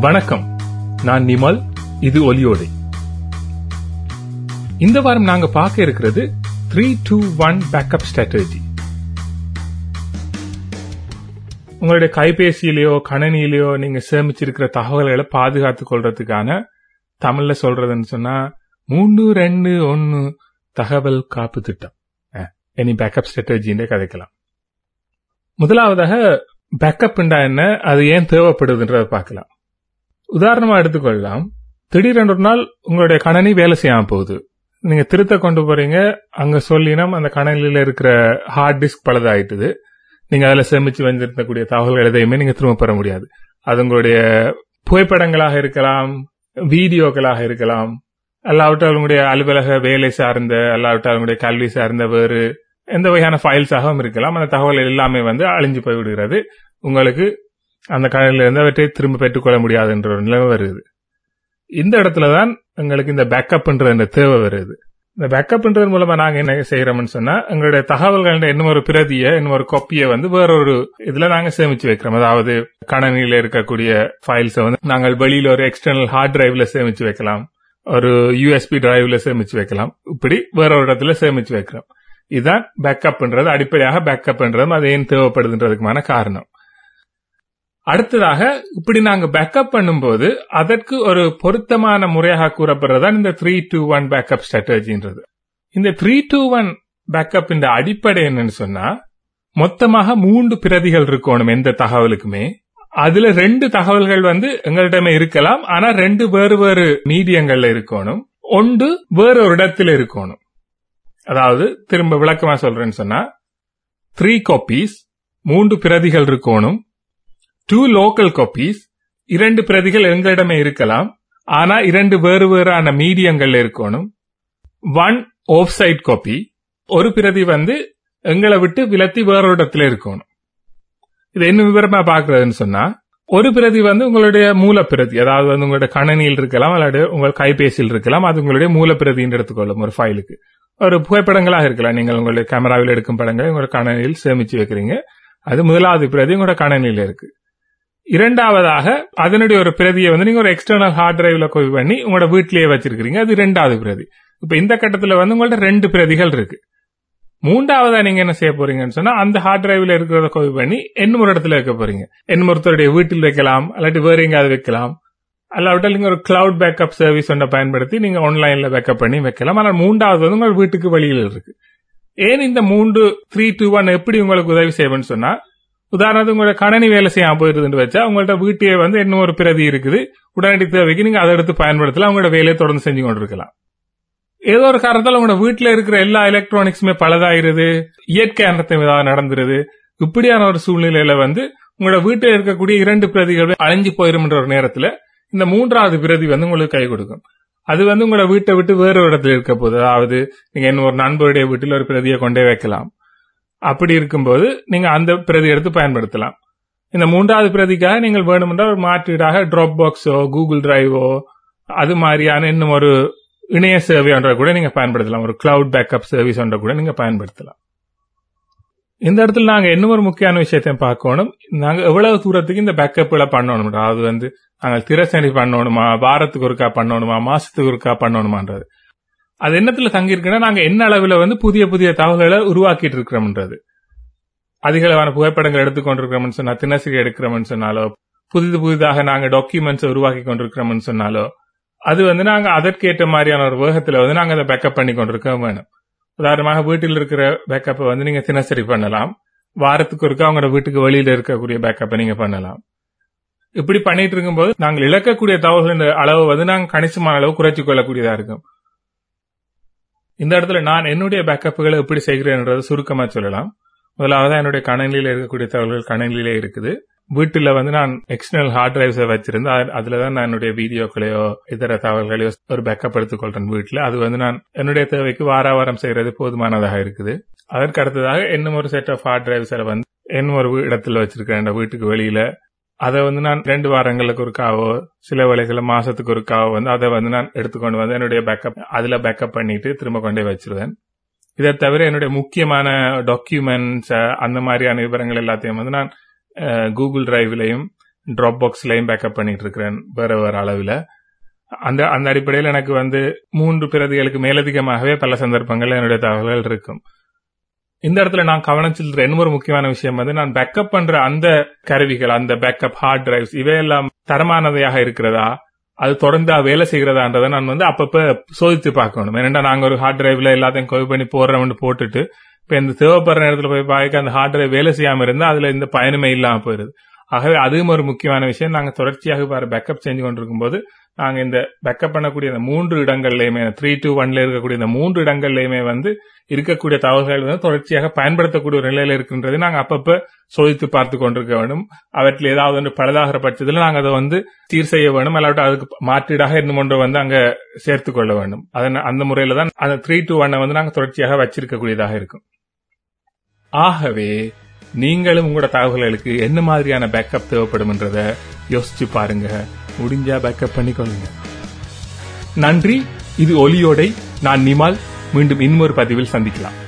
வணக்கம். நான் நிமல் இது ஒலியோடை. இந்த வாரம் நாங்க பார்க்க இருக்கிறது three two one backup strategy உங்களுடைய கைபேசியிலேயோ கணனியிலேயோ நீங்க சேமிச்சிருக்கிற தகவல்களை பாதுகாத்து கொள்றதுக்கான தமிழ்ல சொல்றதுன்னு சொன்னா மூணு ரெண்டு ஒன்னு தகவல் காப்பு திட்டம். எனி பேக்கப் ஸ்ட்ராட்டஜின்னு கதைக்கலாம். முதலாவதாக பேக்கப் என்ன அது ஏன் தேவைப்படுதுன்றத பார்க்கலாம். உதாரணமா எடுத்துக்கொள்ளலாம். திடீரென்று ஒரு நாள் உங்களுடைய கணனி வேலை செய்யாம போகுது. நீங்க திருத்த கொண்டு போறீங்க. அங்க சொல்லினம் அந்த கணனில இருக்கிற ஹார்ட் டிஸ்க் பழுதாயிட்டுது. நீங்க அதுல சேமிச்சு வந்திருக்கக்கூடிய தகவல்கள் எதையுமே நீங்க திரும்ப பெற முடியாது. அது உங்களுடைய புகைப்படங்களாக இருக்கலாம் வீடியோக்களாக இருக்கலாம். அல்லாவிட்டால் உங்களுடைய அலுவலக வேலை சார்ந்த அல்லாவிட்டால் உங்களுடைய கல்வி சார்ந்த வேறு எந்த வகையான ஃபைல்ஸாகவும் இருக்கலாம். அந்த தகவல் எல்லாமே வந்து அழிஞ்சு போய்விடுகிறது. உங்களுக்கு அந்த கடையில இருந்தவற்றை திரும்ப பெற்றுக்கொள்ள முடியாது என்ற ஒரு நிலைமை வருது. இந்த இடத்துல தான் எங்களுக்கு இந்த பேக்கப்ன்ற இந்த தேவை வருது. இந்த பேக்கப்ன்றது மூலமா நாங்க என்ன செய்யறோம்னு சொன்னா எங்களுடைய தகவல்கள் இன்னும் ஒரு பிரதியை இன்னும் ஒரு காப்பியை வந்து வேறொரு இதுல நாங்க சேமிச்சு வைக்கிறோம். அதாவது கணனியில இருக்கக்கூடிய ஃபைல்ஸை வந்து நாங்கள் வெளியில ஒரு எக்ஸ்டர்னல் ஹார்ட் டிரைவ்ல சேமிச்சு வைக்கலாம். ஒரு யூஎஸ்பி டிரைவ்ல சேமிச்சு வைக்கலாம். இப்படி வேற ஒரு இடத்துல சேமிச்சு வைக்கிறோம். இதுதான் பேக்கப்ன்றது அடிப்படையாக பேக்கப்ன்றதும் அது ஏன் தேவைப்படுதுன்றதுக்குமான காரணம். அடுத்ததாக இப்படி நாங்க பேக்கப் பண்ணும்போது அதற்கு ஒரு பொருத்தமான முறையாக கூறப்படுறதுதான் இந்த த்ரீ டூ ஒன் பேக்கப் ஸ்ட்ராட்டஜின்றது இந்த த்ரீ டூ ஒன் பேக்கப் இந்த அடிப்படை என்னன்னு சொன்னா மொத்தமாக மூன்று பிரதிகள் இருக்கணும் எந்த தகவலுக்குமே. அதுல ரெண்டு தகவல்கள் வந்து எங்களிடமே இருக்கலாம் ஆனா ரெண்டு வேறு வேறு மீடியங்கள்ல இருக்கணும். ஒன்று வேற ஒரு இடத்துல இருக்கணும். அதாவது திரும்ப விளக்கமா சொல்றேன்னு சொன்னா த்ரீ காப்பீஸ் மூன்று பிரதிகள் இருக்கணும். டூ லோக்கல் காப்பீஸ் இரண்டு பிரதிகள் எங்களிடமே இருக்கலாம் ஆனா இரண்டு வேறு வேறான மீடியங்கள்ல இருக்கணும். ஒன் ஆஃப் சைட் காப்பி ஒரு பிரதி வந்து எங்களை விட்டு விலத்தி வேற இடத்துல இருக்கணும். இது என்ன விவரமா பாக்குறதுன்னு சொன்னா ஒரு பிரதி வந்து உங்களுடைய மூலப்பிரதி அதாவது வந்து உங்களுடைய கணனியில் இருக்கலாம் அல்லது உங்கள் கைபேசியில் இருக்கலாம் அது உங்களுடைய மூலப்பிரதின்னு எடுத்துக்கொள்ளும் ஒரு ஃபைலுக்கு. ஒரு புகைப்படங்களாக இருக்கலாம். நீங்கள் உங்களுடைய கேமராவில் எடுக்கும் படங்களை உங்களோட கணனியில் சேமிச்சு வைக்கிறீங்க. அது முதலாவது பிரதி உங்களோட கணனியில் இருக்கு. இரண்டாவதாக அதனுடைய ஒரு பிரதியை வந்து நீங்க ஒரு எக்ஸ்டர்னல் ஹார்ட் டிரைவ்ல கோவி பண்ணி உங்களோட வீட்டிலேயே வச்சிருக்கீங்க அது ரெண்டாவது பிரதி. இப்ப இந்த கட்டத்துல வந்து உங்கள்ட்ட ரெண்டு பிரதிகள் இருக்கு. மூன்றாவதா நீங்க என்ன செய்ய போறீங்கன்னு சொன்னா அந்த ஹார்ட் டிரைவ்ல இருக்கிறத கோவி பண்ணி என்ன ஒரு இடத்துல வைக்க போறீங்க. இன்னும் ஒருத்தருடைய வீட்டில் வைக்கலாம் இல்லாட்டி வேற எங்காவது வைக்கலாம். அல்லாவிட்டால் நீங்க ஒரு கிளவுட் பேக்கப் சர்வீஸ் ஒன்றை பயன்படுத்தி நீங்க ஆன்லைன்ல பேக்கப் பண்ணி வைக்கலாம். ஆனால் மூன்றாவது வந்து உங்கள் வீட்டுக்கு வழியில் இருக்கு. ஏன் இந்த மூன்று த்ரீ டூ ஒன் எப்படி உங்களுக்கு உதவி செய்வேன்னு சொன்னா உதாரணத்துக்கு உங்களோட கணனி வேலை செய்யாம போயிருதுன்னு வச்சா உங்கள்ட்ட வீட்டையே வந்து இன்னும் ஒரு பிரதி இருக்குது. உடனடி தேவைக்கு நீங்க அதை எடுத்து பயன்படுத்தலாம் உங்களோட வேலையை தொடர்ந்து செஞ்சு கொண்டிருக்கலாம். ஏதோ ஒரு காரணத்தால் உங்களோட வீட்டுல இருக்கிற எல்லா எலக்ட்ரானிக்ஸுமே பலதாயிருது இயற்கை அனர்த்தம் ஏதாவது நடந்துருது. இப்படியான ஒரு சூழ்நிலையில வந்து உங்களோட வீட்டில் இருக்கக்கூடிய இரண்டு பிரதிகள் அழிஞ்சு போயிரும்ன்ற ஒரு நேரத்துல இந்த மூன்றாவது பிரதி வந்து உங்களுக்கு கை கொடுக்கும். அது வந்து உங்களோட வீட்டை விட்டு வேறு இடத்துல இருக்க போகுது. அதாவது நீங்க இன்னும் ஒரு நண்பருடைய வீட்டில் ஒரு பிரதியை கொண்டே வைக்கலாம். அப்படி இருக்கும்போது நீங்க அந்த பிரதி எடுத்து பயன்படுத்தலாம். இந்த மூன்றாவது பிரதிக்காக நீங்கள் வேணுமென்றால் ஒரு மாற்றீடாக ட்ராப் பாக்ஸோ கூகுள் டிரைவோ அது மாதிரியான இன்னும் ஒரு இணைய சேவை ஒன்றை கூட நீங்க பயன்படுத்தலாம். ஒரு கிளவுட் பேக்கப் சர்வீஸ் ஒன்றை கூட நீங்க பயன்படுத்தலாம். இந்த இடத்துல நாங்க இன்னும் ஒரு முக்கியமான விஷயத்தையும் பார்க்கணும். நாங்க எவ்வளவு தூரத்துக்கு இந்த பேக்கப்களை பண்ணணும் அதாவது வந்து நாங்கள் திரசனி பண்ணணுமா? வாரத்துக்கு ஒருக்கா பண்ணணுமா? மாசத்துக்கு ஒருக்கா பண்ணணுமான்றது. அது என்னத்துல தங்கியிருக்குன்னா நாங்க என்ன அளவுல வந்து புதிய புதிய தகவல்களை உருவாக்கிட்டு இருக்கிறோம்ன்றது அதிகளவான புகைப்படங்கள் எடுத்துக்கொண்டிருக்கிறோம்னு சொன்னா தினசரி எடுக்கிறோம்னு சொன்னாலோ புதிது புதிதாக நாங்க டாக்குமெண்ட்ஸ் உருவாக்கி கொண்டிருக்கிறோம்னு சொன்னாலோ அது வந்து நாங்க அதற்கேற்ற மாதிரியான ஒரு வேகத்துல வந்து நாங்க அதை பேக்கப் பண்ணி கொண்டிருக்க வேணும். உதாரணமாக வீட்டில் இருக்கிற பேக்கப்பை வந்து நீங்க தினசரி பண்ணலாம். வாரத்துக்கு ஒருக்கா அவங்களோட வீட்டுக்கு வெளியில இருக்கக்கூடிய பேக்கப்பை நீங்க பண்ணலாம். இப்படி பண்ணிட்டு இருக்கும்போது நாங்கள் இழக்கக்கூடிய தகவல்களின் அளவு வந்து நாங்க கணிசமான அளவு குறைச்சி கொள்ளக்கூடியதா இருக்கும். இந்த இடத்துல நான் என்னுடைய பேக்கப்புகளை எப்படி செய்கிறேன்ன்றதை சுருக்கமா சொல்லலாம். முதலாவது என்னுடைய கணினியில இருக்கக்கூடிய தகவல்கள் கணனிலே இருக்குது. வீட்டுல வந்து நான் எக்ஸ்டர்னல் ஹார்ட் டிரைவ்ஸை அதில் அதுலதான் நான் என்னுடைய வீடியோக்களையோ இதர தகவல்களையோ ஒரு பேக்கப் எடுத்துக்கொள்றேன் வீட்டுல. அது வந்து நான் என்னுடைய தேவைக்கு வார வாரம் செய்யறது போதுமானதாக இருக்குது. அதற்கு அடுத்ததாக இன்னும் ஒரு செட் ஆஃப் ஹார்ட் டிரைவ்ஸை வந்து இன்னும் ஒரு இடத்துல வச்சிருக்கேன் வீட்டுக்கு வெளியில அதை வந்து நான் ரெண்டு வாரங்களுக்கு ஒருக்காவோ சில வேலைகளை மாசத்துக்கு ஒருக்காவோ வந்து அதை வந்து நான் எடுத்துக்கொண்டு வந்து என்னுடைய பேக்கப் அதுல பேக்கப் பண்ணிட்டு திரும்ப கொண்டே வச்சிருவேன். இதை தவிர என்னுடைய முக்கியமான டாக்குமெண்ட்ஸ் அந்த மாதிரியான விவரங்கள் எல்லாத்தையும் வந்து நான் கூகுள் டிரைவ்லையும் ட்ராப் பாக்ஸ்லயும் பேக்கப் பண்ணிட்டு இருக்கிறேன் வேற வேற அளவில். அந்த அந்த அடிப்படையில் எனக்கு வந்து மூன்று பிரதிகளுக்கு மேலதிகமாகவே பல சந்தர்ப்பங்கள் என்னுடைய தகவல்கள் இருக்கும். இந்த இடத்துல நான் கவனம் செலுத்துற இன்னொரு முக்கியமான விஷயம் வந்து நான் பேக்கப் பண்ற அந்த கருவிகள் அந்த பேக்கப் ஹார்ட் டிரைவ்ஸ் இவையெல்லாம் தரமானதையாக இருக்கிறதா? அது தொடர்ந்து வேலை செய்கிறதான்றதை நான் வந்து அப்பப்ப சோதித்து பார்க்கணும். ஏன்னா நாங்க ஒரு ஹார்ட் டிரைவ்ல எல்லாத்தையும் கோவி பண்ணி போடுறோம்னு போட்டுட்டு இப்ப இந்த தேவைப்படுற நேரத்துல போய் பார்க்க அந்த ஹார்ட் டிரைவ் வேலை செய்யாம இருந்தா அதுல இந்த பயனுமே இல்லாம போயிருது. ஆகவே அதுவும் ஒரு முக்கியமான விஷயம். நாங்க தொடர்ச்சியாக வேற பேக்கப் செஞ்சு கொண்டிருக்கும் போது நாங்க இந்த பேக்கப் பண்ணக்கூடிய இந்த மூன்று இடங்கள்லயுமே த்ரீ டூ ஒன்ல இருக்கக்கூடிய இந்த மூன்று இடங்கள்லயுமே வந்து இருக்கக்கூடிய தகவல்கள் வந்து தொடர்ச்சியாக பயன்படுத்தக்கூடிய ஒரு நிலையில இருக்கின்றது நாங்க அப்பப்ப சோதித்து பார்த்து கொண்டிருக்க வேண்டும். அவற்றில் ஏதாவது ஒன்று பழுதாகிற பட்சத்தில் நாங்க அதை வந்து சீர் செய்ய வேண்டும். அல்லாவிட்டு அதுக்கு மாற்றீடாக இன்னும் ஒன்று வந்து அங்க சேர்த்து கொள்ள வேண்டும். அதன் அந்த முறையில தான் அந்த த்ரீ டூ ஒன்னை வந்து நாங்க தொடர்ச்சியாக வச்சிருக்கக்கூடியதாக இருக்கும். ஆகவே நீங்களும் உங்களோட தகவல்களுக்கு என்ன மாதிரியான பேக்கப் தேவைப்படும்ன்றத யோசிச்சு பாருங்க. முடிஞ்சா பேக்கப் பண்ணிக்கொள்ளுங்க நன்றி. இது ஒலியோடை. நான் நிமால். மீண்டும் இன்னொரு பதிவில் சந்திக்கலாம்.